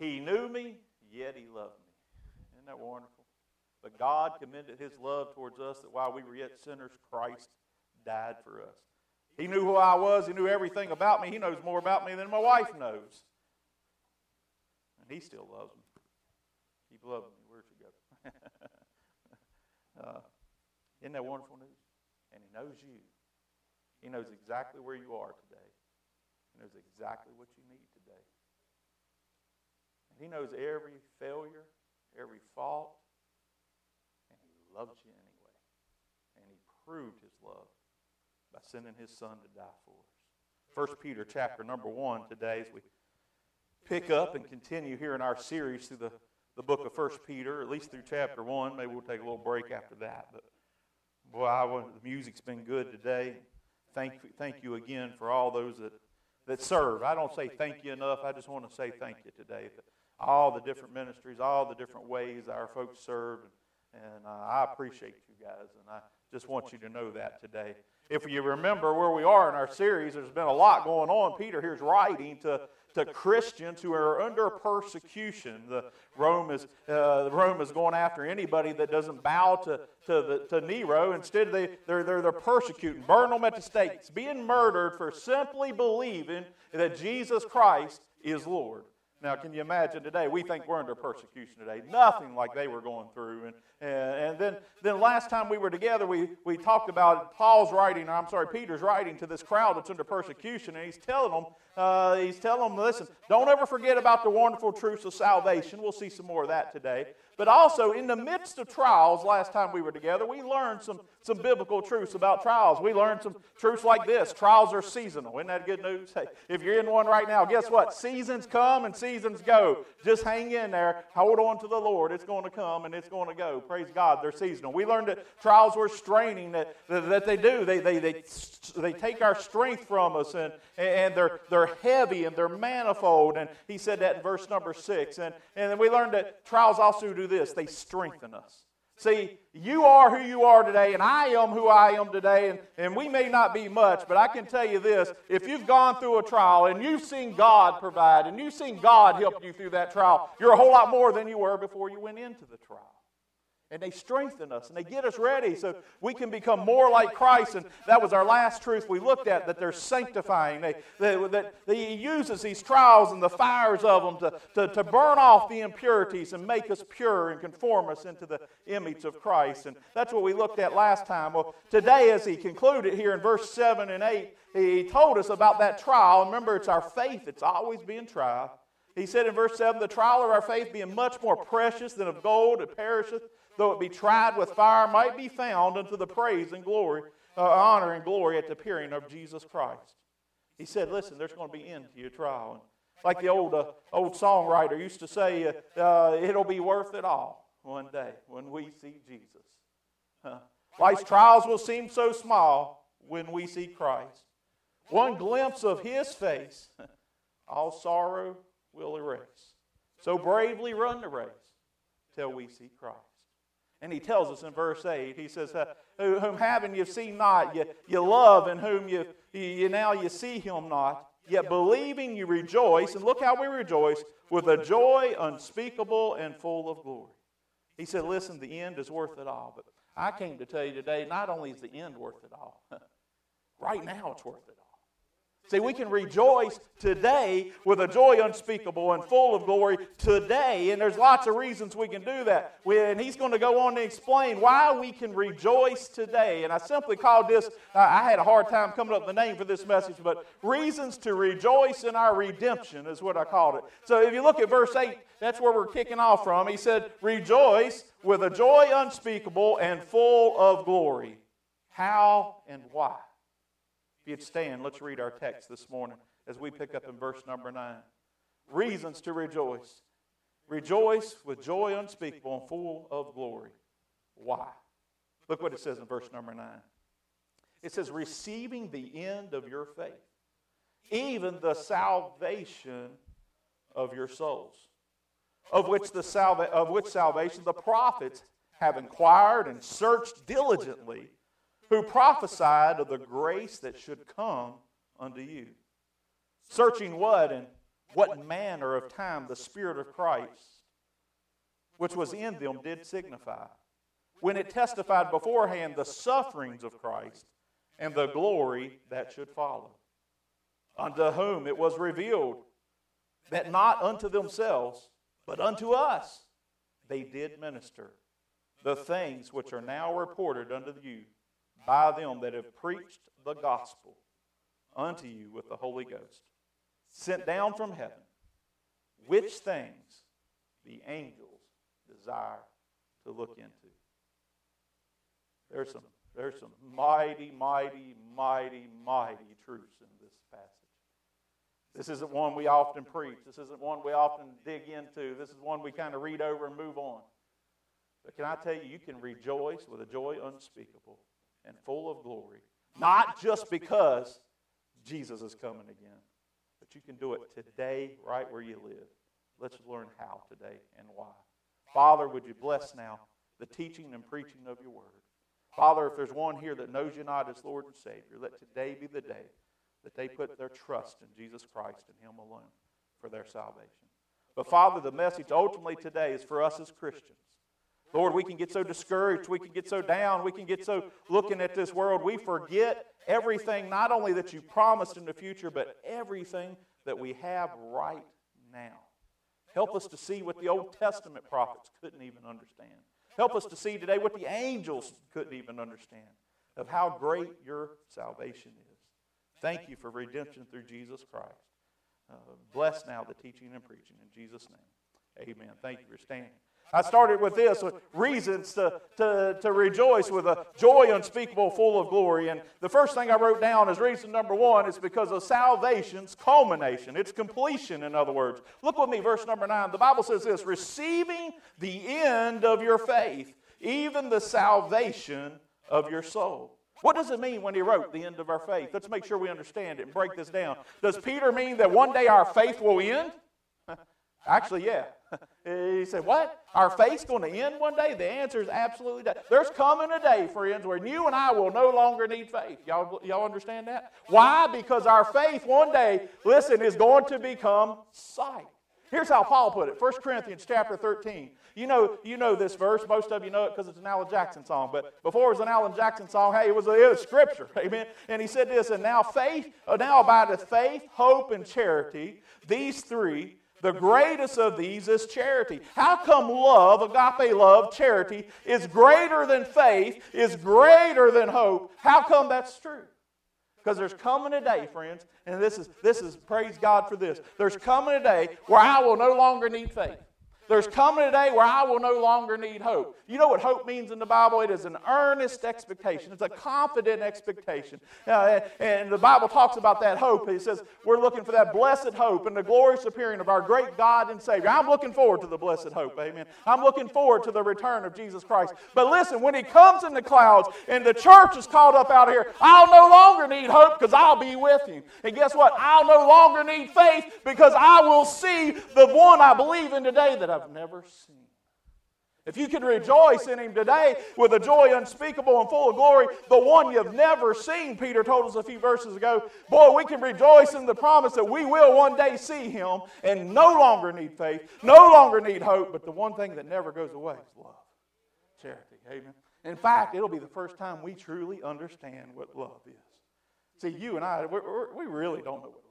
He knew me, yet he loved me. Isn't that wonderful? But God commended his love towards us that while we were yet sinners, Christ died for us. He knew who I was. He knew everything about me. He knows more about me than my wife knows. And he still loves me. He loving me. Where'd you uh, isn't that wonderful news? And he knows you. He knows exactly where you are today. He knows exactly what you need today. He knows every failure, every fault, and he loves you anyway. And he proved his love by sending his son to die for us. First Peter chapter number one today as we pick up and continue here in our series through the, the book of First Peter, at least through chapter one. Maybe we'll take a little break after that. But boy, I, the music's been good today. Thank, thank you again for all those that, that serve. I don't say thank you enough. I just want to say thank you today. All the different ministries, all the different ways our folks serve. And, and uh, I appreciate you guys. And I just want you to know that today. If you remember where we are in our series, there's been a lot going on. Peter here's writing to to Christians who are under persecution. The Rome is uh, Rome is going after anybody that doesn't bow to to, the, to Nero. Instead, they they're, they're they're persecuting, burn them at the stakes, being murdered for simply believing that Jesus Christ is Lord. Now, can you imagine today? We think we're under persecution today. Nothing like they were going through. And, and, and then, then last time we were together, we, we talked about Paul's writing, or I'm sorry, Peter's writing to this crowd that's under persecution, and he's telling them, uh, he's telling them, listen, don't ever forget about the wonderful truths of salvation. We'll see some more of that today. But also, in the midst of trials, last time we were together, we learned some, some biblical truths about trials. We learned some truths like this trials are seasonal. Isn't that good news? Hey, if you're in one right now, guess what? Seasons come and seasons go. Just hang in there. Hold on to the Lord. It's going to come and it's going to go. Praise God, they're seasonal. We learned that trials were straining, that, that they do. They, they, they, they take our strength from us, and, and they're, they're heavy and they're manifold. And he said that in verse number six. And, and then we learned that trials also do this they strengthen us. See, you are who you are today, and I am who I am today, and, and we may not be much, but I can tell you this if you've gone through a trial and you've seen God provide and you've seen God help you through that trial, you're a whole lot more than you were before you went into the trial and they strengthen us and they get us ready so we can become more like Christ. And that was our last truth we looked at that they're sanctifying. They, they, that He uses these trials and the fires of them to, to, to burn off the impurities and make us pure and conform us into the image of Christ. And that's what we looked at last time. Well, today, as he concluded here in verse 7 and 8, he told us about that trial. Remember, it's our faith, it's always being tried. He said in verse 7 the trial of our faith being much more precious than of gold, it perisheth though it be tried with fire, might be found unto the praise and glory, uh, honor and glory at the appearing of Jesus Christ. He said, Listen, there's going to be end to your trial. Like the old, uh, old songwriter used to say, uh, uh, it'll be worth it all one day when we see Jesus. Huh. Life's trials will seem so small when we see Christ. One glimpse of his face, all sorrow will erase. So bravely run the race till we see Christ. And he tells us in verse 8, he says, uh, Whom having you seen not, you, you love, and whom you, you now you see him not, yet believing you rejoice. And look how we rejoice with a joy unspeakable and full of glory. He said, Listen, the end is worth it all. But I came to tell you today, not only is the end worth it all, right now it's worth it. See, we can rejoice today with a joy unspeakable and full of glory today. And there's lots of reasons we can do that. And he's going to go on to explain why we can rejoice today. And I simply called this, I had a hard time coming up with the name for this message, but Reasons to Rejoice in Our Redemption is what I called it. So if you look at verse 8, that's where we're kicking off from. He said, Rejoice with a joy unspeakable and full of glory. How and why? You'd stand, let's read our text this morning as we pick up in verse number 9. Reasons to rejoice. Rejoice with joy unspeakable and full of glory. Why? Look what it says in verse number 9. It says, receiving the end of your faith, even the salvation of your souls, of which, the salva- of which salvation the prophets have inquired and searched diligently who prophesied of the grace that should come unto you. Searching what and what manner of time the Spirit of Christ, which was in them, did signify. When it testified beforehand the sufferings of Christ and the glory that should follow. Unto whom it was revealed that not unto themselves, but unto us they did minister the things which are now reported unto you by them that have preached the gospel unto you with the Holy Ghost, sent down from heaven, which things the angels desire to look into. There's some, there's some mighty, mighty, mighty, mighty truths in this passage. This isn't one we often preach. This isn't one we often dig into. This is one we kind of read over and move on. But can I tell you, you can rejoice with a joy unspeakable and full of glory, not just because Jesus is coming again, but you can do it today, right where you live. Let's learn how today and why. Father, would you bless now the teaching and preaching of your word? Father, if there's one here that knows you not as Lord and Savior, let today be the day that they put their trust in Jesus Christ and Him alone for their salvation. But Father, the message ultimately today is for us as Christians. Lord, we can get so discouraged, we can get so down, we can get so looking at this world, we forget everything not only that you promised in the future, but everything that we have right now. Help us to see what the Old Testament prophets couldn't even understand. Help us to see today what the angels couldn't even understand of how great your salvation is. Thank you for redemption through Jesus Christ. Uh, bless now the teaching and preaching in Jesus' name. Amen. Thank you for standing. I started with this with reasons to, to, to rejoice with a joy unspeakable, full of glory. And the first thing I wrote down is reason number one is because of salvation's culmination, its completion, in other words. Look with me, verse number nine. The Bible says this receiving the end of your faith, even the salvation of your soul. What does it mean when he wrote the end of our faith? Let's make sure we understand it and break this down. Does Peter mean that one day our faith will end? Actually, yeah. He said, What? Our faith's going to end one day? The answer is absolutely that. There's coming a day, friends, where you and I will no longer need faith. Y'all, y'all understand that? Why? Because our faith one day, listen, is going to become sight. Here's how Paul put it 1 Corinthians chapter 13. You know, you know this verse. Most of you know it because it's an Alan Jackson song. But before it was an Alan Jackson song, hey, it was, it was scripture. Amen. And he said this, and now faith, uh, now abideth faith, hope, and charity, these three. The greatest of these is charity. How come love, agape love, charity, is greater than faith, is greater than hope? How come that's true? Because there's coming a day, friends, and this is this is praise God for this. There's coming a day where I will no longer need faith. There's coming a day where I will no longer need hope. You know what hope means in the Bible? It is an earnest expectation, it's a confident expectation. Uh, and the Bible talks about that hope. It says we're looking for that blessed hope and the glorious appearing of our great God and Savior. I'm looking forward to the blessed hope. Amen. I'm looking forward to the return of Jesus Christ. But listen, when He comes in the clouds and the church is called up out here, I'll no longer need hope because I'll be with Him. And guess what? I'll no longer need faith because I will see the one I believe in today that I've I've never seen. If you can rejoice in him today with a joy unspeakable and full of glory, the one you've never seen, Peter told us a few verses ago, boy, we can rejoice in the promise that we will one day see him and no longer need faith, no longer need hope, but the one thing that never goes away is love. Charity. Amen. In fact, it'll be the first time we truly understand what love is. See, you and I, we really don't know what.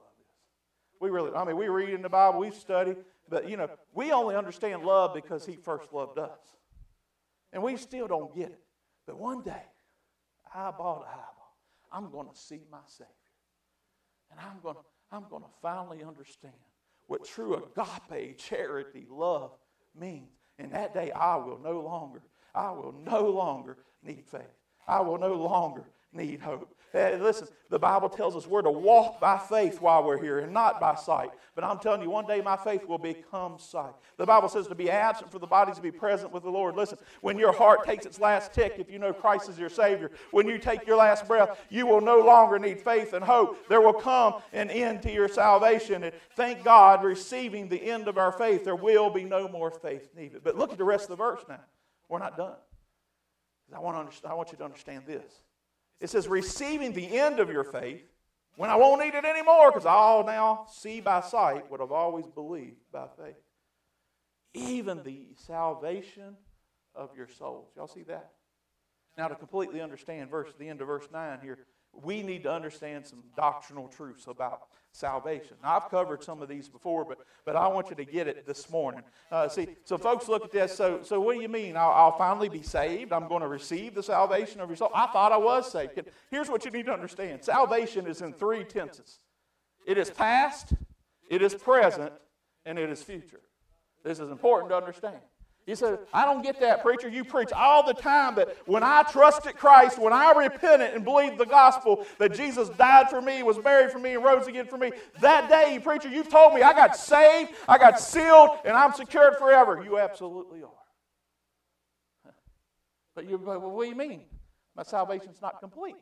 We really, I mean, we read in the Bible, we study, but, you know, we only understand love because He first loved us. And we still don't get it. But one day, eyeball to eyeball, I'm going to see my Savior. And I'm going to, I'm going to finally understand what true agape, charity, love means. And that day, I will no longer, I will no longer need faith. I will no longer need hope. Hey, listen, the Bible tells us we're to walk by faith while we're here and not by sight. But I'm telling you, one day my faith will become sight. The Bible says to be absent for the body to be present with the Lord. Listen, when your heart takes its last tick, if you know Christ is your Savior, when you take your last breath, you will no longer need faith and hope. There will come an end to your salvation. And thank God, receiving the end of our faith, there will be no more faith needed. But look at the rest of the verse now. We're not done. I want, to I want you to understand this. It says, receiving the end of your faith, when I won't need it anymore because I'll now see by sight what I've always believed by faith. Even the salvation of your souls. Y'all see that? Now, to completely understand verse the end of verse 9 here, we need to understand some doctrinal truths about salvation. Now, I've covered some of these before, but, but I want you to get it this morning. Uh, see, so folks look at this. So, so what do you mean? I'll, I'll finally be saved? I'm going to receive the salvation of your soul? I thought I was saved. Here's what you need to understand salvation is in three tenses it is past, it is present, and it is future. This is important to understand. He said, I don't get that, preacher. You preach all the time that when I trusted Christ, when I repented and believed the gospel, that Jesus died for me, was buried for me, and rose again for me, that day, preacher, you've told me I got saved, I got sealed, and I'm secured forever. You absolutely are. But you, well, what do you mean? My salvation's not complete.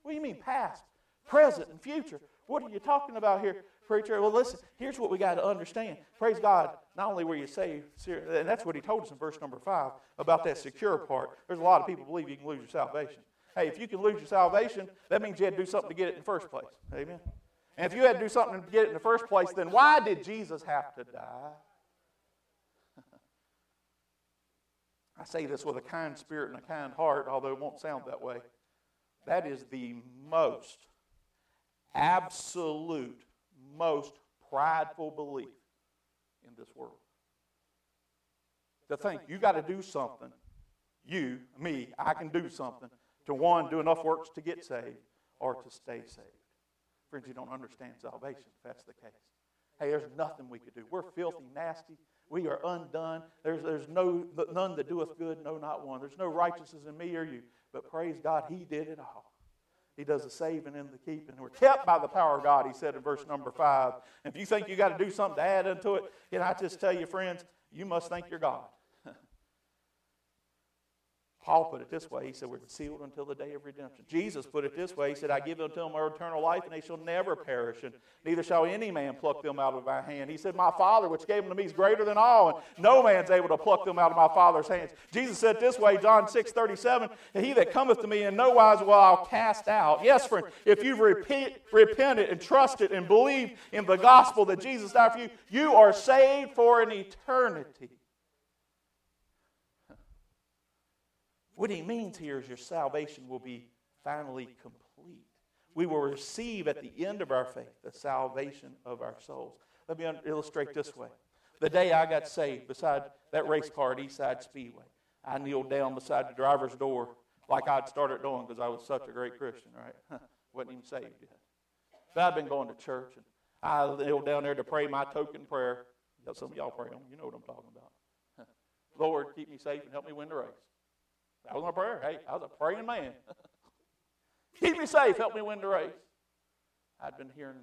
What do you mean, past, present, and future? What are you talking about here? Preacher. Well, listen, here's what we got to understand. Praise God, not only were you saved, and that's what he told us in verse number five about that secure part. There's a lot of people believe you can lose your salvation. Hey, if you can lose your salvation, that means you had to do something to get it in the first place. Amen. And if you had to do something to get it in the first place, then why did Jesus have to die? I say this with a kind spirit and a kind heart, although it won't sound that way. That is the most absolute most prideful belief in this world. To think you got to do something, you, me, I can do something to one, do enough works to get saved or to stay saved. Friends, you don't understand salvation if that's the case. Hey, there's nothing we could do. We're filthy, nasty. We are undone. There's, there's no, none that doeth good, no, not one. There's no righteousness in me or you. But praise God, He did it all. He does the saving and the keeping. We're kept by the power of God, he said in verse number five. And if you think you got to do something to add into it, you I just tell you, friends, you must thank your God. Paul put it this way. He said, We're sealed until the day of redemption. Jesus put it this way. He said, I give unto them eternal life, and they shall never perish, and neither shall any man pluck them out of my hand. He said, My Father, which gave them to me, is greater than all, and no man's able to pluck them out of my Father's hands. Jesus said this way, John 6 37, He that cometh to me in no wise will I cast out. Yes, friend, if you've repeat, repented and trusted and believed in the gospel that Jesus died for you, you are saved for an eternity. What he means here is your salvation will be finally complete. We will receive at the end of our faith the salvation of our souls. Let me illustrate this way. The day I got saved, beside that race car at Eastside Speedway, I kneeled down beside the driver's door like I'd started doing because I was such a great Christian, right? Wasn't even saved yet. But I'd been going to church, and I kneeled down there to pray my token prayer. Some of y'all pray them. You know what I'm talking about. Lord, keep me safe and help me win the race. That was my prayer. Hey, I was a praying man. Keep me safe. Help me win the race. I'd been hearing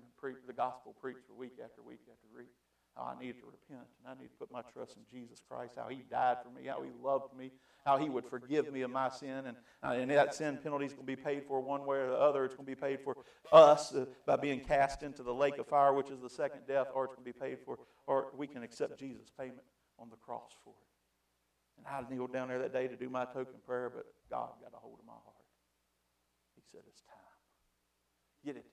the gospel preached for week after week after week. How I needed to repent and I needed to put my trust in Jesus Christ. How He died for me. How He loved me. How He would forgive me of my sin. And, uh, and that sin penalty is going to be paid for one way or the other. It's going to be paid for us uh, by being cast into the lake of fire, which is the second death, or it's going to be paid for, or we can accept Jesus' payment on the cross for it. And I kneeled down there that day to do my token prayer, but God got a hold of my heart. He said, It's time. Get it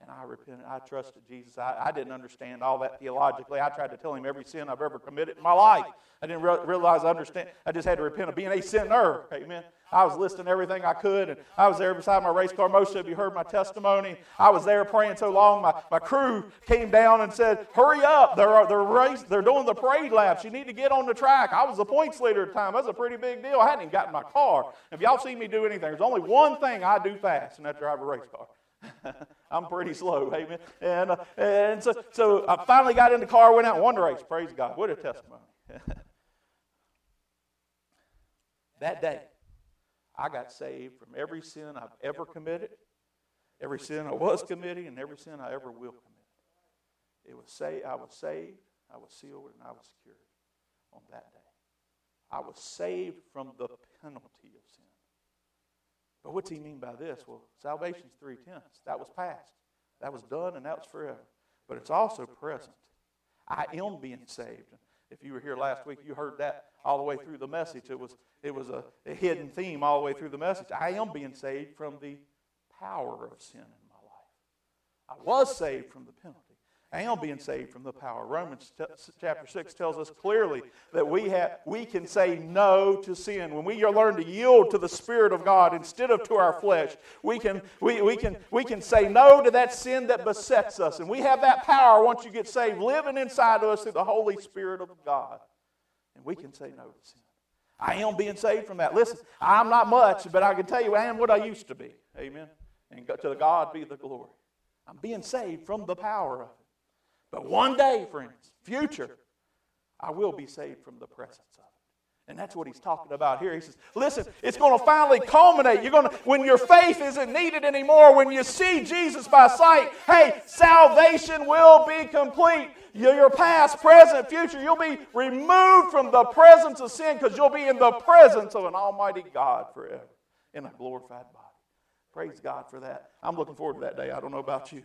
and I repented. I trusted Jesus. I, I, didn't understand all that theologically. I tried to tell him every sin I've ever committed in my life. I didn't re- realize I understand. I just had to repent of being a sinner. Amen. I was listing everything I could, and I was there beside my race car. Most of you heard my testimony. I was there praying so long. My, my crew came down and said, "Hurry up! They're they're race. They're doing the parade laps. You need to get on the track." I was the points leader at the time. That's a pretty big deal. I hadn't even gotten my car. If y'all see me do anything, there's only one thing I do fast, and that's drive a race car. I'm pretty slow, amen. And, uh, and so, so I finally got in the car, went out, one race. Praise God. What a testimony. that day, I got saved from every sin I've ever committed, every sin I was committing, and every sin I ever will commit. It was say I was saved, I was sealed, and I was secured on that day. I was saved from the penalty of sin. But what's he mean by this? Well, salvation's three tenses. That was past. That was done, and that was forever. But it's also present. I am being saved. If you were here last week, you heard that all the way through the message. It was, it was a, a hidden theme all the way through the message. I am being saved from the power of sin in my life. I was saved from the penalty. I am being saved from the power. Romans t- chapter 6 tells us clearly that we, have, we can say no to sin. When we learn to yield to the Spirit of God instead of to our flesh, we can, we, we, can, we can say no to that sin that besets us. And we have that power once you get saved living inside of us through the Holy Spirit of God. And we can say no to sin. I am being saved from that. Listen, I'm not much, but I can tell you I am what I used to be. Amen. And to the God be the glory. I'm being saved from the power of it. But one day, friends, future, I will be saved from the presence of it. And that's what he's talking about here. He says, listen, it's going to finally culminate. You're going to, when your faith isn't needed anymore, when you see Jesus by sight, hey, salvation will be complete. Your past, present, future, you'll be removed from the presence of sin because you'll be in the presence of an almighty God forever in a glorified body. Praise God for that. I'm looking forward to that day. I don't know about you.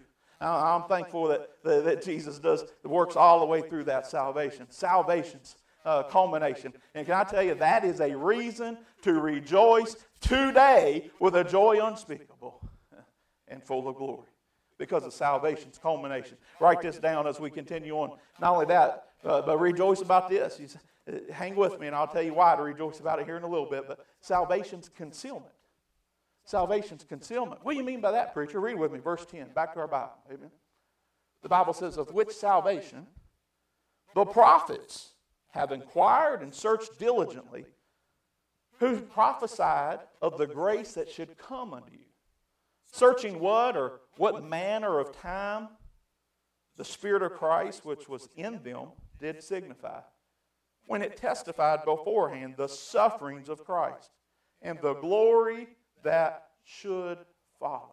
I'm thankful that, that, that Jesus does works all the way through that salvation. Salvation's uh, culmination. And can I tell you, that is a reason to rejoice today with a joy unspeakable and full of glory because of salvation's culmination. Write this down as we continue on. Not only that, uh, but rejoice about this. Uh, hang with me, and I'll tell you why to rejoice about it here in a little bit. But salvation's concealment. Salvation's concealment. What do you mean by that, preacher? Read with me, verse 10. Back to our Bible. Amen. The Bible says, Of which salvation the prophets have inquired and searched diligently, who prophesied of the grace that should come unto you. Searching what or what manner of time the Spirit of Christ, which was in them, did signify, when it testified beforehand the sufferings of Christ and the glory that should follow.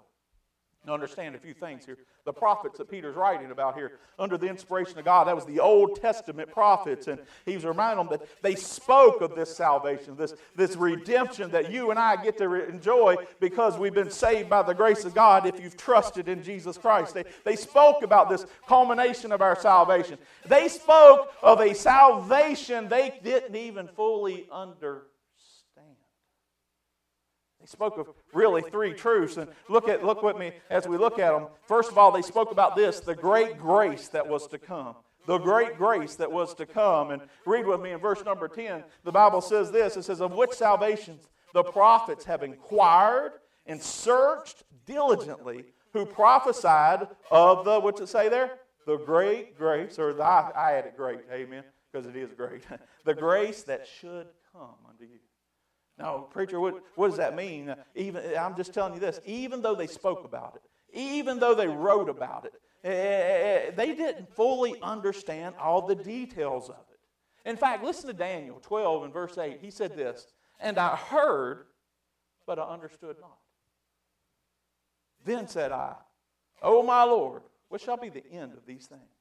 Now, understand a few things here. The prophets that Peter's writing about here, under the inspiration of God, that was the Old Testament prophets, and he's reminding them that they spoke of this salvation, this, this redemption that you and I get to re- enjoy because we've been saved by the grace of God if you've trusted in Jesus Christ. They, they spoke about this culmination of our salvation. They spoke of a salvation they didn't even fully understand spoke of really three truths. And look at look with me as we look at them. First of all, they spoke about this, the great grace that was to come. The great grace that was to come. And read with me in verse number 10. The Bible says this it says, Of which salvations the prophets have inquired and searched diligently, who prophesied of the, what's it say there? The great grace, or the, I, I added great, amen, because it is great. the grace that should come unto you. No, preacher, what, what does that mean? Even, I'm just telling you this. Even though they spoke about it, even though they wrote about it, eh, eh, eh, they didn't fully understand all the details of it. In fact, listen to Daniel 12 and verse 8. He said this, And I heard, but I understood not. Then said I, O my Lord, what shall be the end of these things?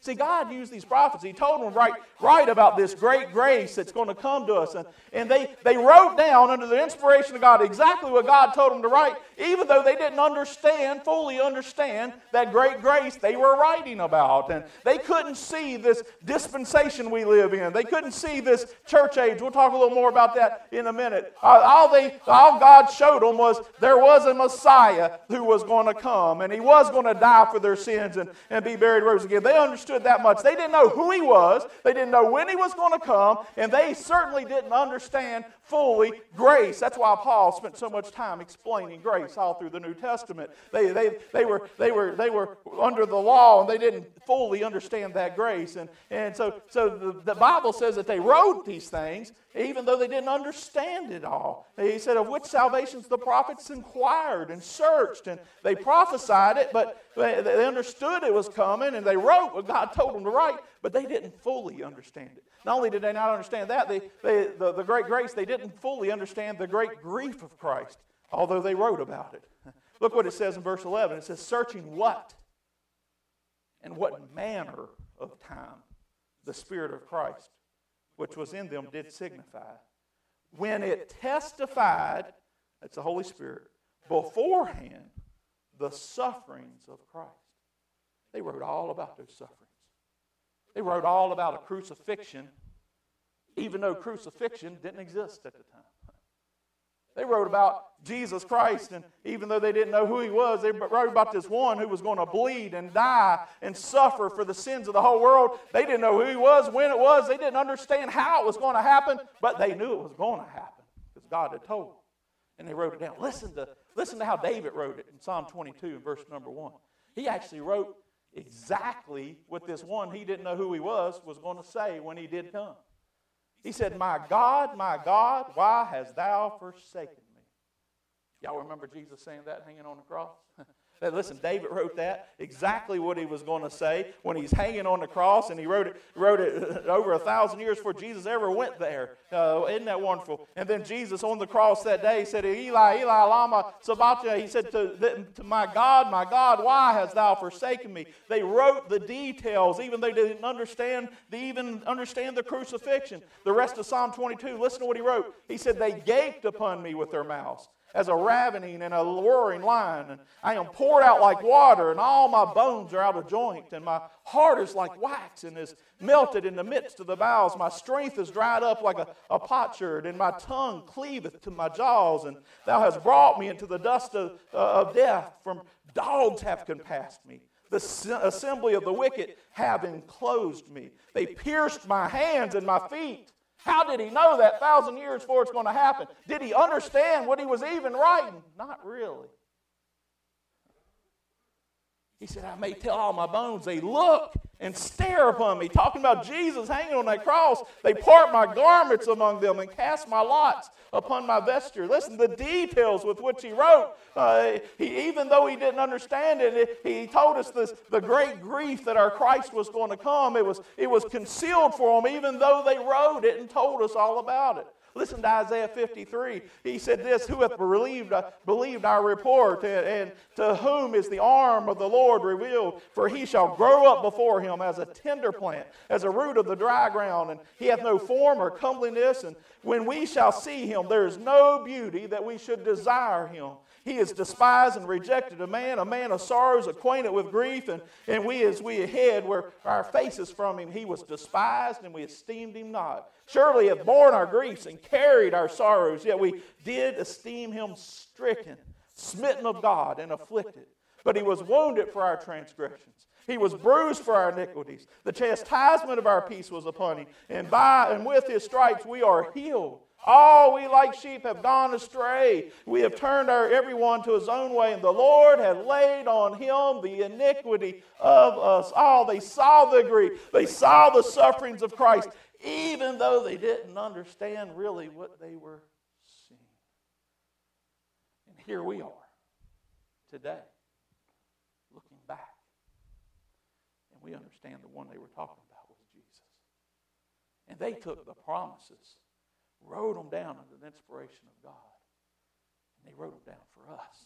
See, God used these prophets. He told them right, right about this great grace that's going to come to us. And, and they, they wrote down under the inspiration of God exactly what God told them to write, even though they didn't understand, fully understand that great grace they were writing about. And they couldn't see this dispensation we live in. They couldn't see this church age. We'll talk a little more about that in a minute. All, they, all God showed them was there was a Messiah who was going to come, and he was going to die for their sins and, and be buried, rose again. They understood understood that much. They didn't know who he was, they didn't know when he was going to come, and they certainly didn't understand fully grace. That's why Paul spent so much time explaining grace all through the New Testament. They, they, they, were, they, were, they were under the law and they didn't fully understand that grace. And, and so, so the, the Bible says that they wrote these things even though they didn't understand it all. He said, Of which salvations the prophets inquired and searched, and they prophesied it, but they, they understood it was coming, and they wrote what God told them to write, but they didn't fully understand it. Not only did they not understand that, they, they, the, the great grace, they didn't fully understand the great grief of Christ, although they wrote about it. Look what it says in verse 11. It says, Searching what? And what manner of time the Spirit of Christ, which was in them, did signify. When it testified, that's the Holy Spirit, beforehand, the sufferings of Christ. They wrote all about those sufferings. They wrote all about a crucifixion, even though crucifixion didn't exist at the time. They wrote about Jesus Christ, and even though they didn't know who he was, they wrote about this one who was going to bleed and die and suffer for the sins of the whole world. They didn't know who he was, when it was, they didn't understand how it was going to happen, but they knew it was going to happen because God had told them. And they wrote it down. Listen to, listen to how David wrote it in Psalm 22, verse number 1. He actually wrote exactly what this one he didn't know who he was was going to say when he did come. He said, My God, my God, why hast thou forsaken me? Y'all remember Jesus saying that hanging on the cross? Listen, David wrote that exactly what he was going to say when he's hanging on the cross, and he wrote it, wrote it over a thousand years before Jesus ever went there. Uh, isn't that wonderful? And then Jesus on the cross that day said, Eli, Eli, lama sabachthani. He said to, to my God, my God, why hast thou forsaken me? They wrote the details, even though they didn't understand, they even understand the crucifixion. The rest of Psalm 22, listen to what he wrote. He said, They gaped upon me with their mouths as a ravening and a roaring lion. I am poured out like water, and all my bones are out of joint, and my heart is like wax and is melted in the midst of the bowels. My strength is dried up like a, a potsherd, and my tongue cleaveth to my jaws. And thou hast brought me into the dust of, uh, of death. From dogs have compassed me. The assembly of the wicked have enclosed me. They pierced my hands and my feet. How did he know that thousand years before it's going to happen? Did he understand what he was even writing? Not really. He said, I may tell all my bones, they look and stare upon me. Talking about Jesus hanging on that cross, they part my garments among them and cast my lots upon my vesture. Listen, the details with which he wrote, uh, he, even though he didn't understand it, he told us this, the great grief that our Christ was going to come. It was, it was concealed for them, even though they wrote it and told us all about it. Listen to Isaiah 53. He said this Who hath believed, uh, believed our report, and, and to whom is the arm of the Lord revealed? For he shall grow up before him as a tender plant, as a root of the dry ground, and he hath no form or comeliness. And when we shall see him, there is no beauty that we should desire him. He is despised and rejected, a man, a man of sorrows, acquainted with grief, and, and we as we ahead where our faces from him, he was despised, and we esteemed him not. Surely he hath borne our griefs and carried our sorrows, yet we did esteem him stricken, smitten of God, and afflicted. But he was wounded for our transgressions. He was bruised for our iniquities. The chastisement of our peace was upon him, and by and with his stripes we are healed. All we like sheep have gone astray. We have turned our everyone to his own way, and the Lord had laid on him the iniquity of us all. They saw the grief, they saw the sufferings of Christ, even though they didn't understand really what they were seeing. And here we are today, looking back, and we understand the one they were talking about was Jesus. And they took the promises wrote them down under the inspiration of God. And they wrote them down for us.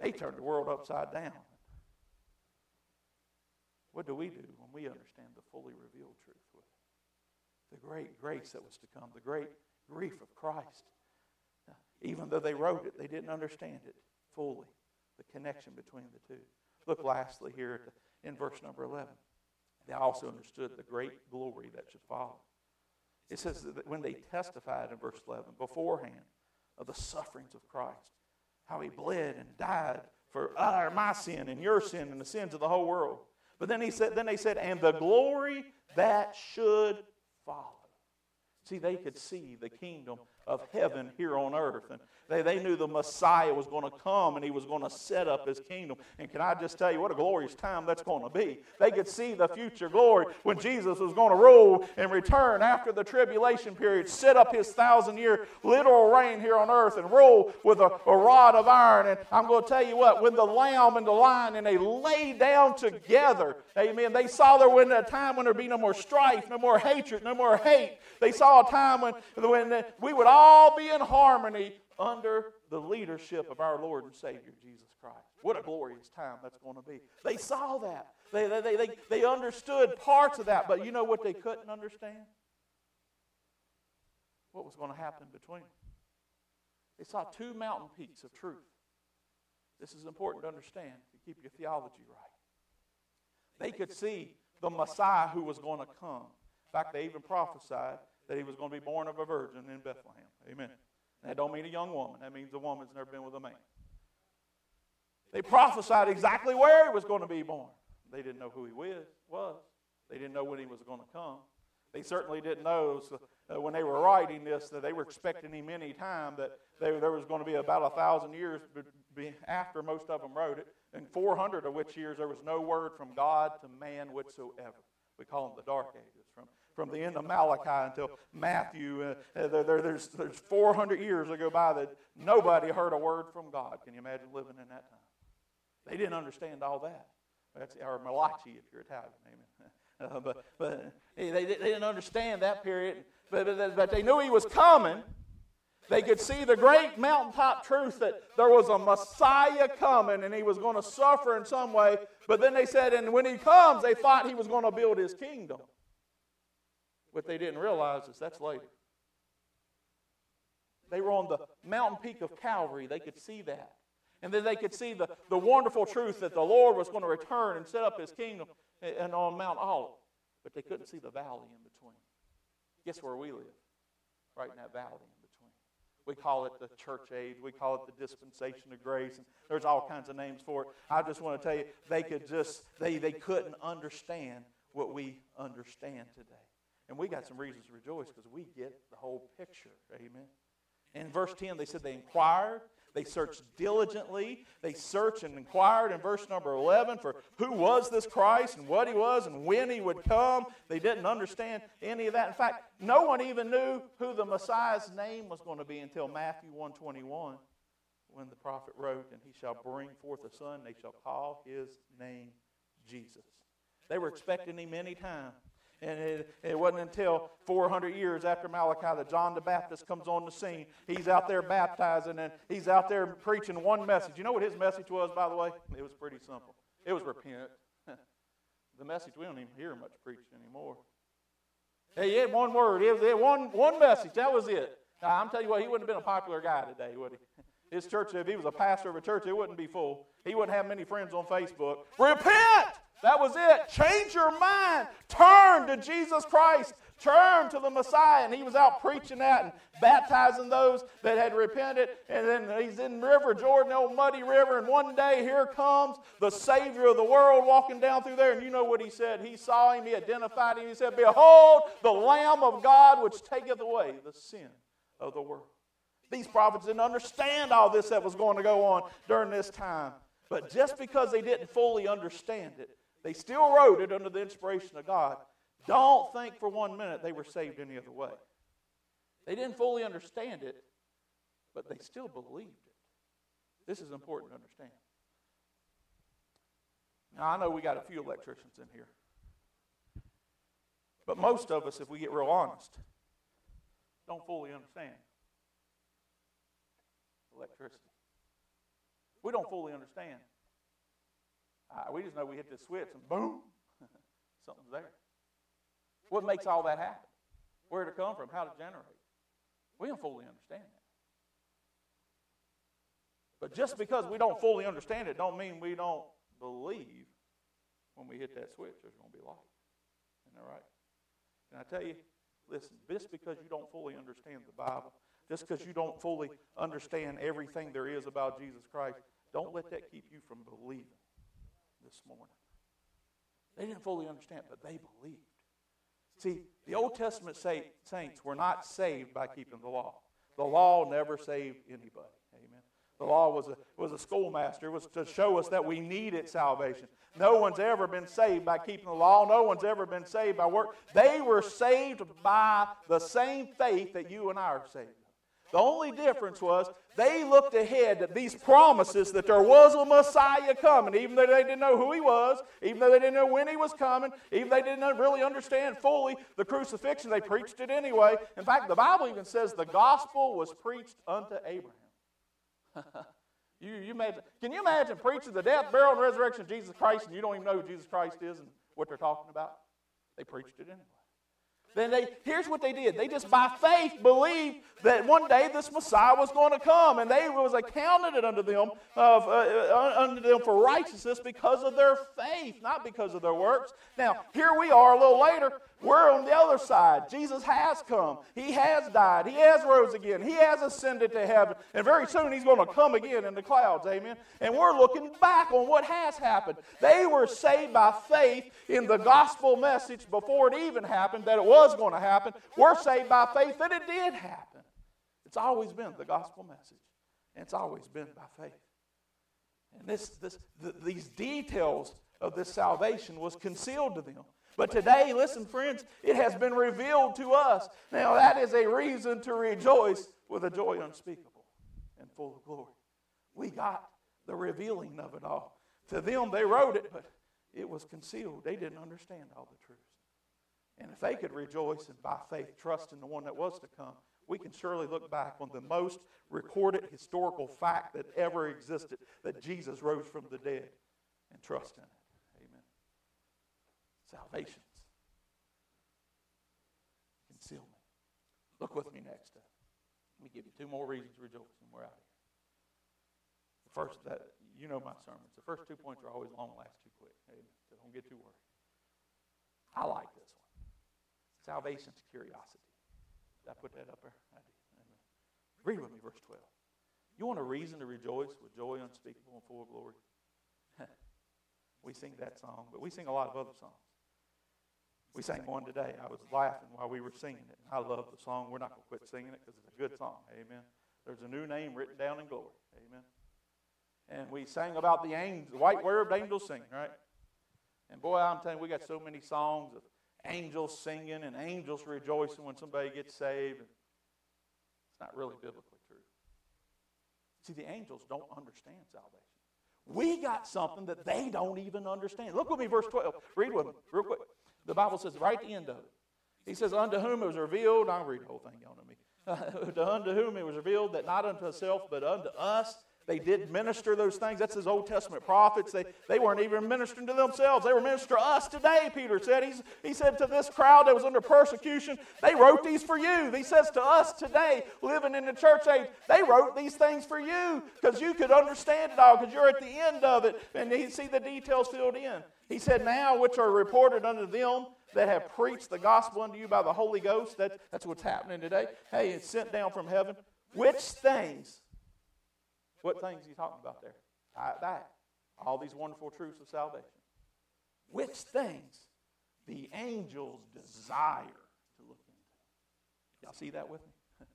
They turned the world upside down. What do we do when we understand the fully revealed truth with it? The great grace that was to come, the great grief of Christ. Even though they wrote it, they didn't understand it fully, the connection between the two. Look lastly here in verse number 11. They also understood the great glory that should follow. It says that when they testified in verse 11 beforehand of the sufferings of Christ, how he bled and died for our, my sin and your sin and the sins of the whole world. But then he said, then they said, and the glory that should follow. See, they could see the kingdom of heaven here on earth. And they, they knew the Messiah was going to come and he was going to set up his kingdom. And can I just tell you what a glorious time that's going to be? They could see the future glory when Jesus was going to rule and return after the tribulation period, set up his thousand year literal reign here on earth and rule with a, a rod of iron. And I'm going to tell you what, when the lamb and the lion and they lay down together, amen, they saw there was a time when there'd be no more strife, no more hatred, no more hate. They saw a time when, when we would all be in harmony under the leadership of our Lord and Savior, Jesus Christ. What a glorious time that's going to be. They saw that. They, they, they, they understood parts of that, but you know what they couldn't understand? What was going to happen between them. They saw two mountain peaks of truth. This is important to understand to keep your theology right. They could see the Messiah who was going to come. In fact, they even prophesied that he was going to be born of a virgin in Bethlehem. Amen. That don't mean a young woman. That means a woman's never been with a man. They prophesied exactly where he was going to be born. They didn't know who he was. They didn't know when he was going to come. They certainly didn't know uh, when they were writing this that they were expecting him any time that they, there was going to be about a thousand years be, after most of them wrote it, and 400 of which years there was no word from God to man whatsoever. We call them the Dark Ages. From, the end of Malachi until Matthew, uh, uh there, there, there's, there's 400 years that go by that nobody heard a word from God. Can you imagine living in that time? They didn't understand all that. That's, or Malachi if you're Italian. Amen. Uh, but but they, they didn't understand that period. But, but, but they knew he was coming. They could see the great mountaintop truth that there was a Messiah coming and he was going to suffer in some way. But then they said, and when he comes, they thought he was going to build his kingdom. What they didn't realize is that's later. They were on the mountain peak of Calvary. They could see that. And then they could see the, the wonderful truth that the Lord was going to return and set up his kingdom and on Mount Olive. But they couldn't see the valley in between. Guess where we live? Right in that valley in between. We call it the church age. We call it the dispensation of grace. And there's all kinds of names for it. I just want to tell you, they could just, they, they couldn't understand what we understand today. And we got some reasons to rejoice because we get the whole picture. Amen. In verse 10, they said they inquired they searched diligently. They searched and inquired in verse number 11 for who was this Christ and what he was and when he would come. They didn't understand any of that. In fact, no one even knew who the Messiah's name was going to be until Matthew 121 when the prophet wrote, And he shall bring forth a son, they shall call his name Jesus. They were expecting him any time. And it, it, wasn't until 400 years after Malachi that John the Baptist comes on the scene. He's out there baptizing and he's out there preaching one message. You know what his message was, by the way? It was pretty simple. It was repent. the message we don't even hear much preached anymore. Hey, he had one word. It was one, one message. That was it. Now, I'm telling you what, he wouldn't have been a popular guy today, would he? His church, if he was a pastor of a church, it wouldn't be full. He wouldn't have many friends on Facebook. Repent! That was it. Change your mind. Turn to Jesus Christ. Turn to the Messiah. And he was out preaching that and baptizing those that had repented. And then he's in River Jordan, old muddy river. And one day here comes the Savior of the world walking down through there. And you know what he said? He saw him, he identified him. He said, Behold, the Lamb of God which taketh away the sin of the world. These prophets didn't understand all this that was going to go on during this time. But just because they didn't fully understand it, they still wrote it under the inspiration of God. Don't think for one minute they were saved any other way. They didn't fully understand it, but they still believed it. This is important to understand. Now, I know we got a few electricians in here. But most of us, if we get real honest, don't fully understand electricity. We don't fully understand uh, we just know we hit this switch and boom, something's there. What makes all that happen? Where did it come from? How it generate? We don't fully understand that. But just because we don't fully understand it, don't mean we don't believe when we hit that switch there's going to be light. Isn't that right? Can I tell you? Listen, just because you don't fully understand the Bible, just because you don't fully understand everything there is about Jesus Christ, don't let that keep you from believing this morning. They didn't fully understand, but they believed. See, the Old Testament saints were not saved by keeping the law. The law never saved anybody. Amen. The law was a, was a schoolmaster. It was to show us that we needed salvation. No one's ever been saved by keeping the law. No one's ever been saved by work. They were saved by the same faith that you and I are saved. The only difference was they looked ahead at these promises that there was a Messiah coming, even though they didn't know who he was, even though they didn't know when he was coming, even though they didn't really understand fully the crucifixion. They preached it anyway. In fact, the Bible even says the gospel was preached unto Abraham. you, you imagine, can you imagine preaching the death, burial, and resurrection of Jesus Christ and you don't even know who Jesus Christ is and what they're talking about? They preached it anyway. Then they, here's what they did. They just by faith believed that one day this Messiah was going to come, and they was accounted it unto them of uh, uh, unto them for righteousness because of their faith, not because of their works. Now here we are a little later, We're on the other side. Jesus has come. He has died. He has rose again. He has ascended to heaven. And very soon he's going to come again in the clouds. Amen. And we're looking back on what has happened. They were saved by faith in the gospel message before it even happened that it was going to happen. We're saved by faith that it did happen. It's always been the gospel message. And it's always been by faith. And this, this, th- these details of this salvation was concealed to them. But today, listen, friends, it has been revealed to us. Now, that is a reason to rejoice with a joy unspeakable and full of glory. We got the revealing of it all. To them, they wrote it, but it was concealed. They didn't understand all the truths. And if they could rejoice and by faith trust in the one that was to come, we can surely look back on the most recorded historical fact that ever existed that Jesus rose from the dead and trust in it salvations. Concealment. Look with me next. Uh, let me give you two more reasons to rejoice, and we're out of here. The first, that you know my sermons. The first two points are always long, last too quick. Amen. So don't get too worried. I like this one. Salvation's curiosity. Did I put that up there? I did. Amen. Read with me, verse 12. You want a reason to rejoice with joy unspeakable and full of glory? we sing that song, but we sing a lot of other songs. We sang one today. I was laughing while we were singing it. I love the song. We're not going to quit singing it because it's a good song. Amen. There's a new name written down in glory. Amen. And we sang about the angels, the white robed angels singing, right? And boy, I'm telling you, we got so many songs of angels singing and angels rejoicing when somebody gets saved. It's not really biblically true. See, the angels don't understand salvation. We got something that they don't even understand. Look with me, verse 12. Read with me, real quick. The Bible says right at the end of it. He says, Unto whom it was revealed, I'll read the whole thing, y'all know me. unto whom it was revealed that not unto himself, but unto us they did minister those things. That's his Old Testament prophets. They, they weren't even ministering to themselves. They were ministering to us today, Peter said. He's, he said to this crowd that was under persecution, they wrote these for you. He says to us today, living in the church age, they wrote these things for you because you could understand it all because you're at the end of it and you see the details filled in. He said, Now which are reported unto them that have preached the gospel unto you by the Holy Ghost. That, that's what's happening today. Hey, it's sent down from heaven. Which things what things are you talking about there? That. All these wonderful truths of salvation. Which things the angels desire to look into. Y'all see that with me?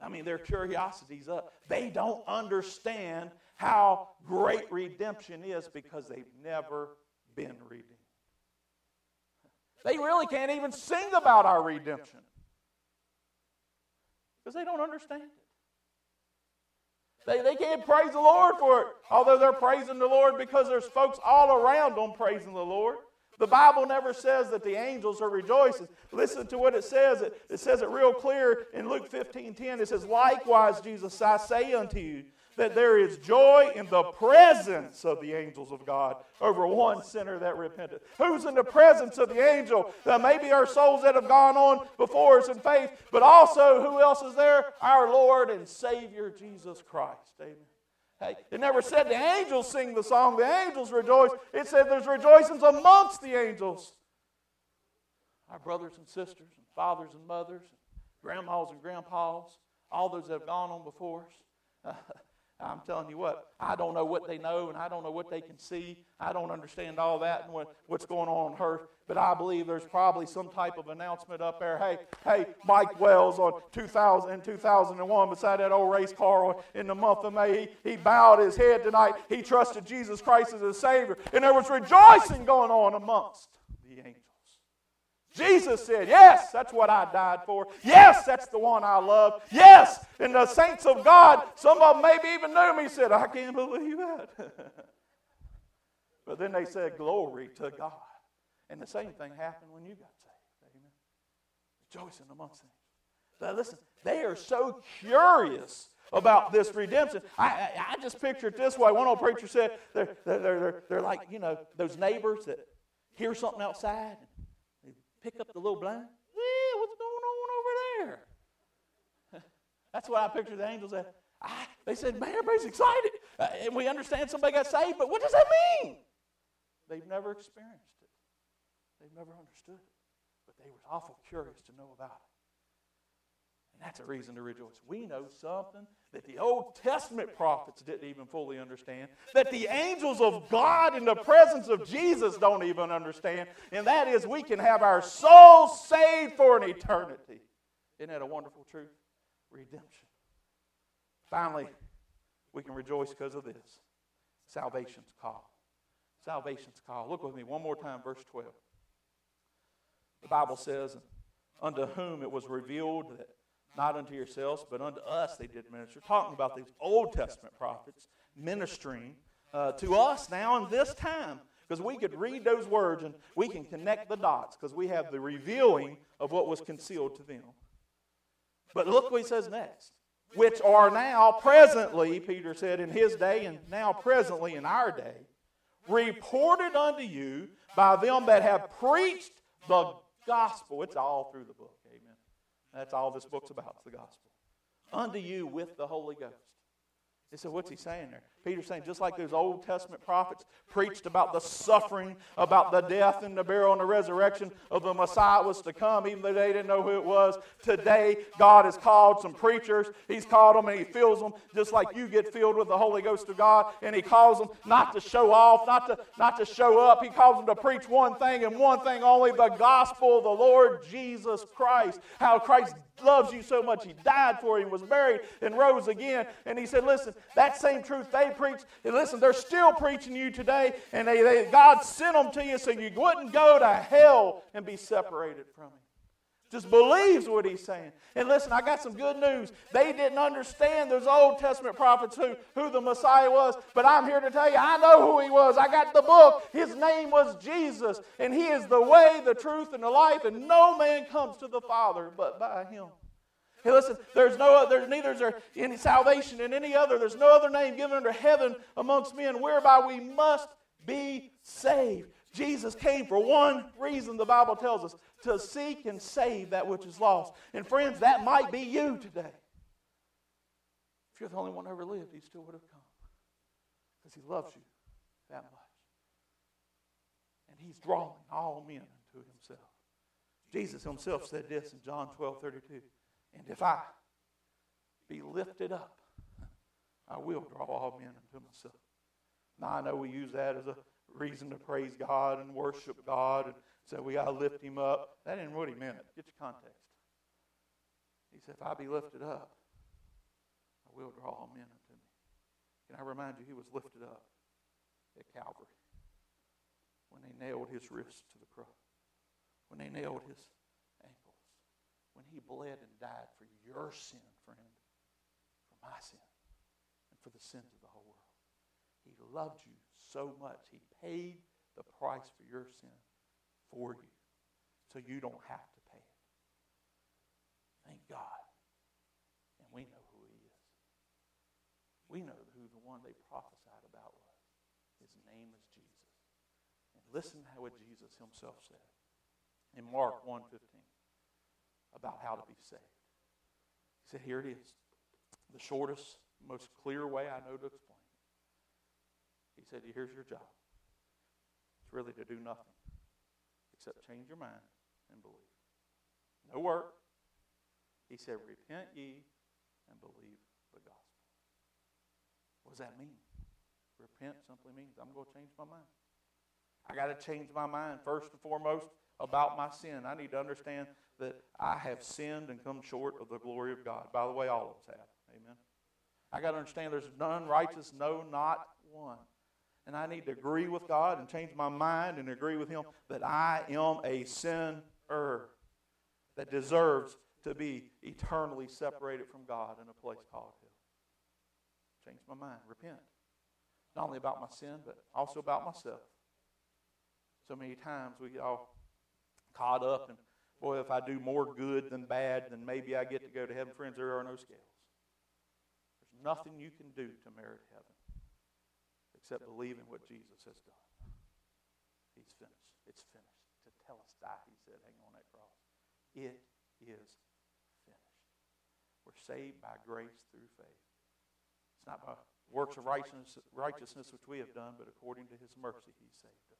I mean, their curiosity's up. They don't understand how great redemption is because they've never been redeemed. They really can't even sing about our redemption because they don't understand it. They, they can't praise the Lord for it, although they're praising the Lord because there's folks all around them praising the Lord. The Bible never says that the angels are rejoicing. Listen to what it says. It, it says it real clear in Luke 15 10. It says, Likewise, Jesus, I say unto you, that there is joy in the presence of the angels of God over one sinner that repented. Who's in the presence of the angel? Uh, maybe our souls that have gone on before us in faith, but also who else is there? Our Lord and Savior Jesus Christ. Amen. Hey, it never said the angels sing the song, the angels rejoice. It said there's rejoicings amongst the angels. Our brothers and sisters, and fathers and mothers, and grandmas and grandpas, all those that have gone on before us. I'm telling you what, I don't know what they know and I don't know what they can see. I don't understand all that and what, what's going on on earth. But I believe there's probably some type of announcement up there. Hey, hey, Mike Wells on 2000 in 2001 beside that old race car in the month of May, he, he bowed his head tonight. He trusted Jesus Christ as his Savior. And there was rejoicing going on amongst the angels. Jesus said, Yes, that's what I died for. Yes, that's the one I love. Yes, and the saints of God, some of them maybe even knew me, said, I can't believe that. but then they said, Glory to God. And the same thing happened when you got saved. Amen. Rejoicing amongst them. Now listen, they are so curious about this redemption. I, I, I, just picture it this way. One old preacher said they're, they're, they're, they're like, you know, those neighbors that hear something outside pick up the little blind. Yeah, what's going on over there? That's what I picture the angels at. I, they said, man, everybody's excited. Uh, and we understand somebody got saved, but what does that mean? They've never experienced it. They've never understood it. but they were awful curious to know about it. That's a reason to rejoice. We know something that the Old Testament prophets didn't even fully understand, that the angels of God in the presence of Jesus don't even understand, and that is we can have our souls saved for an eternity. Isn't that a wonderful truth? Redemption. Finally, we can rejoice because of this salvation's call. Salvation's call. Look with me one more time, verse 12. The Bible says, Unto whom it was revealed that not unto yourselves, but unto us they did minister. Talking about these Old Testament prophets ministering uh, to us now in this time. Because we could read those words and we can connect the dots because we have the revealing of what was concealed to them. But look what he says next. Which are now presently, Peter said in his day, and now presently in our day, reported unto you by them that have preached the gospel. It's all through the book. That's all this book's about, it's the gospel. Unto you with the Holy Ghost. He said, what's he saying there? Peter's saying, just like those Old Testament prophets preached about the suffering, about the death and the burial and the resurrection of the Messiah was to come, even though they didn't know who it was. Today, God has called some preachers. He's called them and He fills them just like you get filled with the Holy Ghost of God. And He calls them not to show off, not to, not to show up. He calls them to preach one thing and one thing only the gospel of the Lord Jesus Christ. How Christ loves you so much. He died for you, was buried, and rose again. And he said, Listen, that same truth they preached, listen, they're still preaching you today, and they, they, God sent them to you so you wouldn't go to hell and be separated from Him. Just believes what he's saying. And listen, I got some good news. They didn't understand those Old Testament prophets who, who the Messiah was, but I'm here to tell you, I know who he was. I got the book. His name was Jesus, and he is the way, the truth, and the life, and no man comes to the Father but by him. Hey, listen, there's no there's neither is there any salvation in any other. There's no other name given under heaven amongst men whereby we must be saved. Jesus came for one reason, the Bible tells us, to seek and save that which is lost. And friends, that might be you today. If you're the only one who ever lived, he still would have come. Because he loves you that much. And he's drawing all men unto himself. Jesus himself said this in John 12 32. And if I be lifted up, I will draw all men unto myself. Now, I know we use that as a reason to praise God and worship God and say we got to lift him up. That ain't what he meant. Get your context. He said, if I be lifted up, I will draw all men unto me. Can I remind you, he was lifted up at Calvary when they nailed his wrists to the cross, when they nailed his when he bled and died for your sin, friend, for my sin, and for the sins of the whole world. He loved you so much. He paid the price for your sin for you so you don't have to pay it. Thank God. And we know who he is. We know who the one they prophesied about was. His name is Jesus. And listen to what Jesus himself said in Mark 1.15 about how to be saved. He said, Here it is. The shortest, most clear way I know to explain it. He said, Here's your job. It's really to do nothing except change your mind and believe. No work. He said, Repent ye and believe the gospel. What does that mean? Repent simply means I'm going to change my mind. I got to change my mind first and foremost about my sin. I need to understand that I have sinned and come short of the glory of God. By the way, all of us have. Amen. I got to understand there's none righteous, no, not one. And I need to agree with God and change my mind and agree with Him that I am a sinner that deserves to be eternally separated from God in a place called hell. Change my mind, repent. Not only about my sin, but also about myself. So many times we all caught up in Boy, if I do more good than bad, then maybe I get to go to heaven. Friends, there are no scales. There's nothing you can do to merit heaven except believe in what Jesus has done. He's finished. It's finished. To tell us that, he said, hang on that cross. It is finished. We're saved by grace through faith. It's not by works of righteousness, righteousness which we have done, but according to his mercy, he saved us.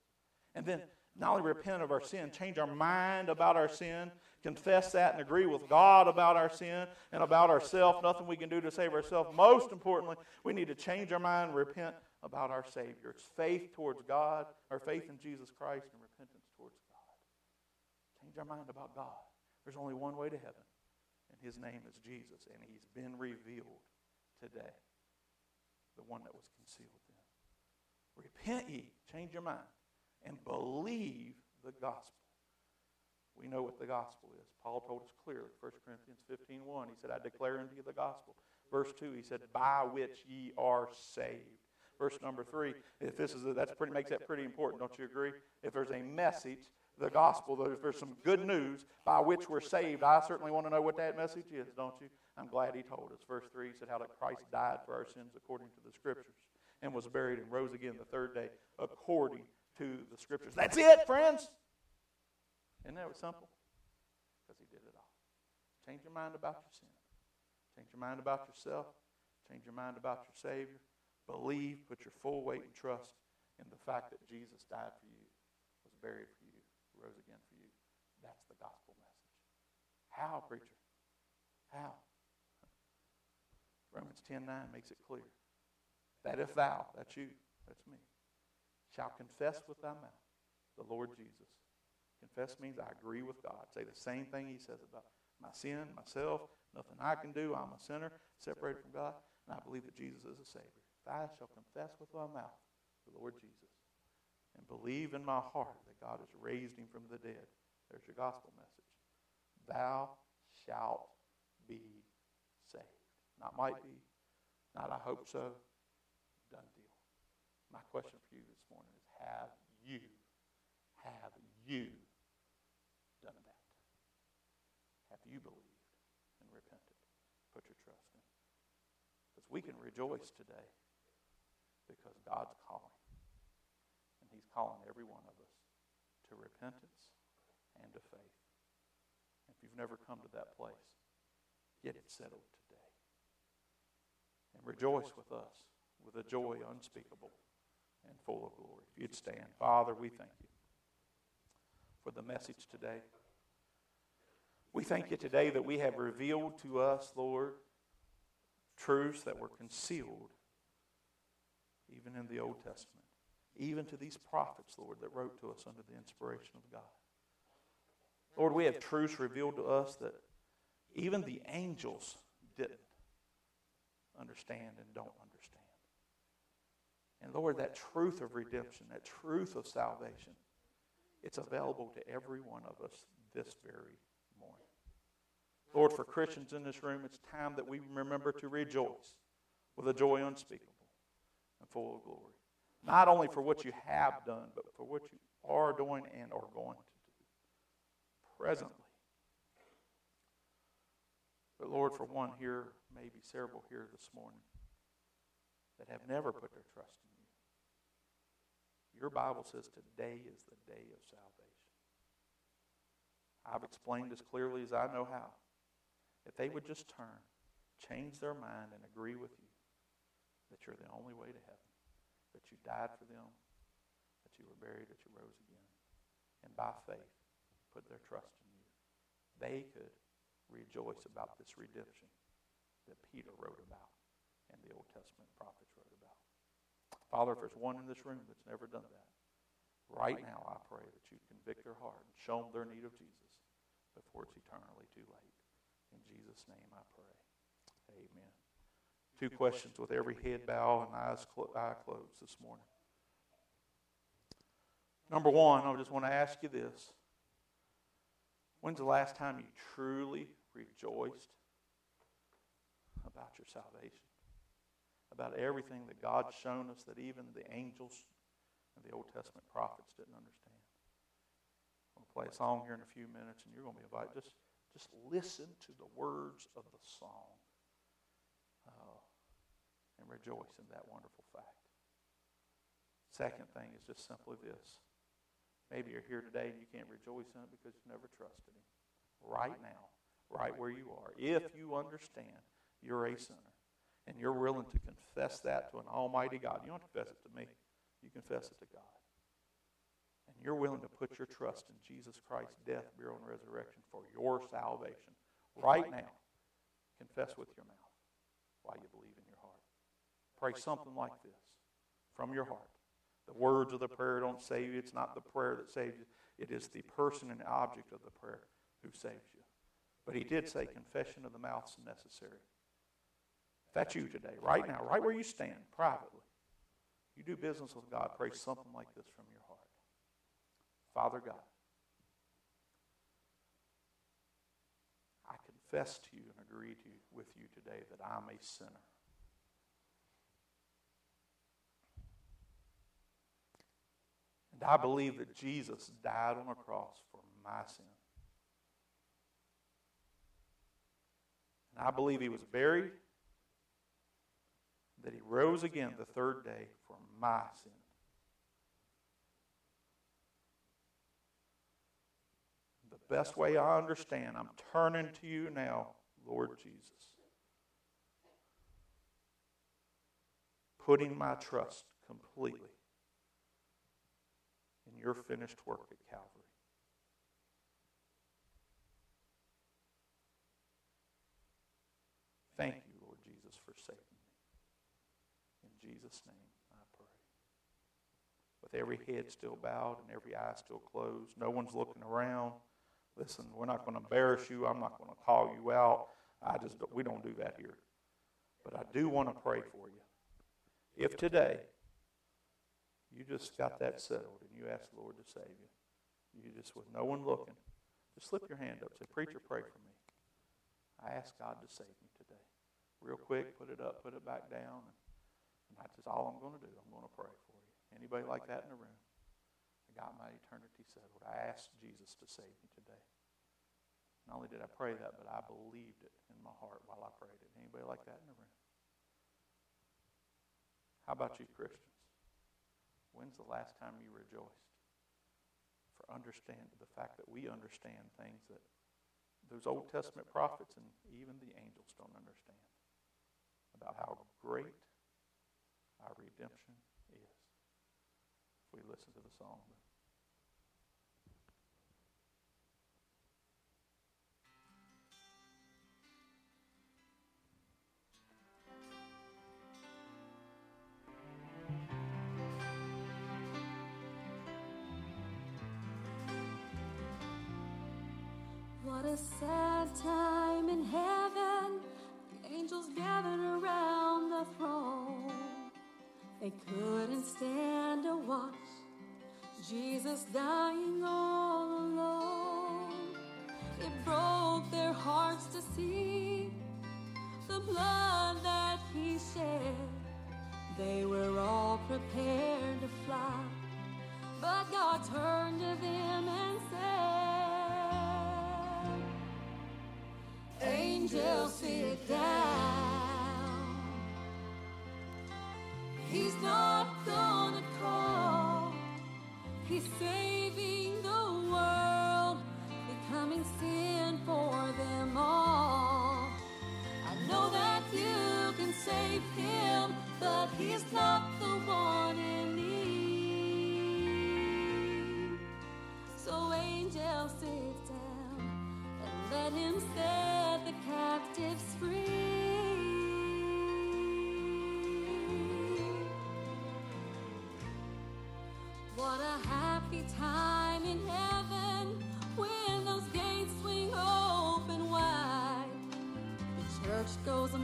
And then not only repent of our sin, change our mind about our sin, confess that and agree with God about our sin and about ourselves, nothing we can do to save ourselves. Most importantly, we need to change our mind repent about our Savior. It's faith towards God, our faith in Jesus Christ, and repentance towards God. Change our mind about God. There's only one way to heaven, and His name is Jesus, and He's been revealed today, the one that was concealed then. Repent ye, change your mind, and believe the gospel. We know what the gospel is. Paul told us clearly, 1 Corinthians 15 1. He said, I declare unto you the gospel. Verse 2, he said, by which ye are saved verse number three. If this is a, that's pretty makes that pretty important, don't you agree? If there's a message, the gospel, if there's some good news by which we're saved, I certainly want to know what that message is, don't you? I'm glad he told us. Verse three he said how that Christ died for our sins according to the scriptures and was buried and rose again the third day according to the scriptures. That's it, friends. Isn't that simple? Because he did it all. Change your mind about your sin. Change your mind about yourself. Change your mind about your Savior. Believe, put your full weight and trust in the fact that Jesus died for you, was buried for you, rose again for you. That's the gospel message. How, preacher? How? Romans 10 9 makes it clear that if thou, that's you, that's me, shall confess with thy mouth the Lord Jesus. Confess means I agree with God. Say the same thing he says about my sin, myself, nothing I can do. I'm a sinner, separated from God, and I believe that Jesus is a Savior. If I shall confess with my mouth the Lord Jesus and believe in my heart that God has raised him from the dead, there's your gospel message. Thou shalt be saved. Not might be, not I hope so. My question for you this morning is have you, have you done that? Have you believed and repented? Put your trust in. Because we can rejoice today because God's calling. And He's calling every one of us to repentance and to faith. If you've never come to that place, get it settled today. And rejoice with us with a joy unspeakable and full of glory. If you'd stand. Father, we thank you for the message today. We thank you today that we have revealed to us, Lord, truths that were concealed even in the Old Testament, even to these prophets, Lord, that wrote to us under the inspiration of God. Lord, we have truths revealed to us that even the angels didn't understand and don't understand. And Lord, that truth of redemption, that truth of salvation, it's available to every one of us this very morning. Lord, for Christians in this room, it's time that we remember to rejoice with a joy unspeakable and full of glory. Not only for what you have done, but for what you are doing and are going to do presently. But Lord, for one here, maybe several here this morning, that have never put their trust in. Your Bible says today is the day of salvation. I've explained as clearly as I know how. If they would just turn, change their mind, and agree with you, that you're the only way to heaven, that you died for them, that you were buried, that you rose again. And by faith, put their trust in you. They could rejoice about this redemption that Peter wrote about and the Old Testament prophets wrote about. Father, if there's one in this room that's never done that, right now I pray that you convict their heart and show them their need of Jesus before it's eternally too late. In Jesus' name I pray. Amen two questions with every head bow and eyes clo- eye closed this morning. Number one, I just want to ask you this. When's the last time you truly rejoiced about your salvation? About everything that God's shown us that even the angels and the Old Testament prophets didn't understand? I'm going to play a song here in a few minutes, and you're going to be invited. Just, just listen to the words of the song oh, and rejoice in that wonderful fact. Second thing is just simply this. Maybe you're here today and you can't rejoice in it because you've never trusted Him. Right now, right where you are, if you understand you're a sinner and you're willing to confess that to an almighty God, you don't confess it to me, you confess it to God. And you're willing to put your trust in Jesus Christ's death, burial, and resurrection for your salvation, right now, confess with your mouth why you believe in your heart. Pray something like this from your heart. The words of the prayer don't save you. It's not the prayer that saves you. It is the person and object of the prayer who saves you. But he did say confession of the mouth is necessary. That's you today, right now, right where you stand, privately, you do business with God, pray something like this from your heart. Father God, I confess to you and agree to you, with you today that I'm a sinner. And I believe that Jesus died on a cross for my sin. And I believe he was buried, that he rose again the third day for my sin. The best way I understand, I'm turning to you now, Lord Jesus. Putting my trust completely in your finished work at Calvary. Thank you, Lord Jesus, for saving me. In Jesus' name, I pray. With every head still bowed and every eye still closed, no one's looking around. Listen, we're not going to embarrass you. I'm not going to call you out. I just we don't do that here. But I do want to pray for you. If today you just got that settled and you asked the Lord to save you. You just, with no one looking, just slip your hand up. Say, Preacher, pray for me. I ask God to save me today. Real quick, put it up, put it back down. That's just all I'm going to do. I'm going to pray for you. Anybody like that in the room? I got my eternity settled. I asked Jesus to save me today. Not only did I pray that, but I believed it in my heart while I prayed it. Anybody like that in the room? How about you, Christians? When's the last time you rejoiced for understanding the fact that we understand things that those Old Testament prophets and even the angels don't understand about how great our redemption is? If we listen to the song.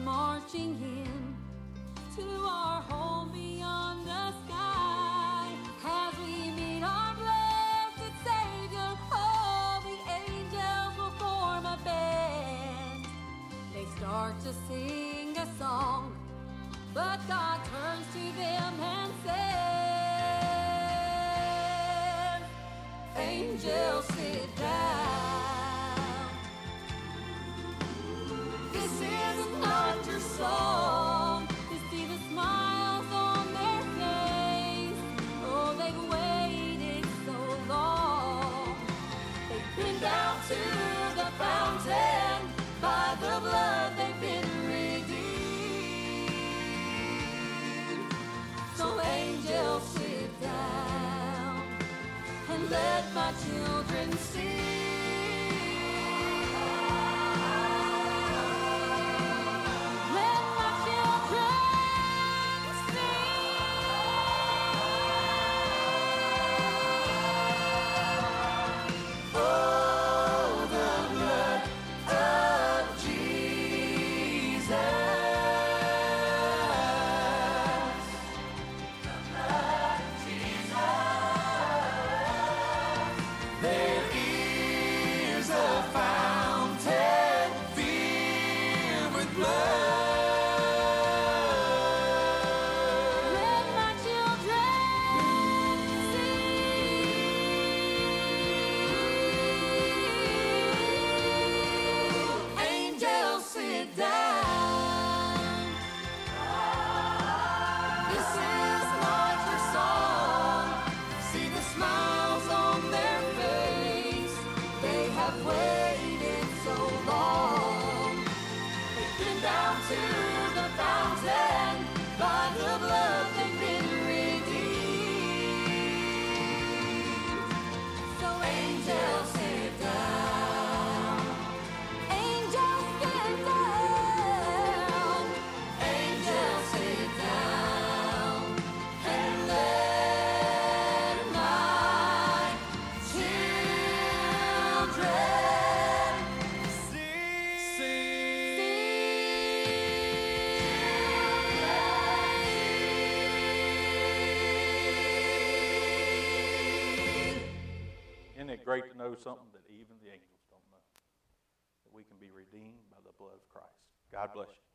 Marching in to our home beyond the sky as we meet our blessed Savior. All the angels will form a band They start to sing a song, but God turns to them and says, Angels, children see. something that even the angels don't know that we can be redeemed by the blood of Christ. God bless you.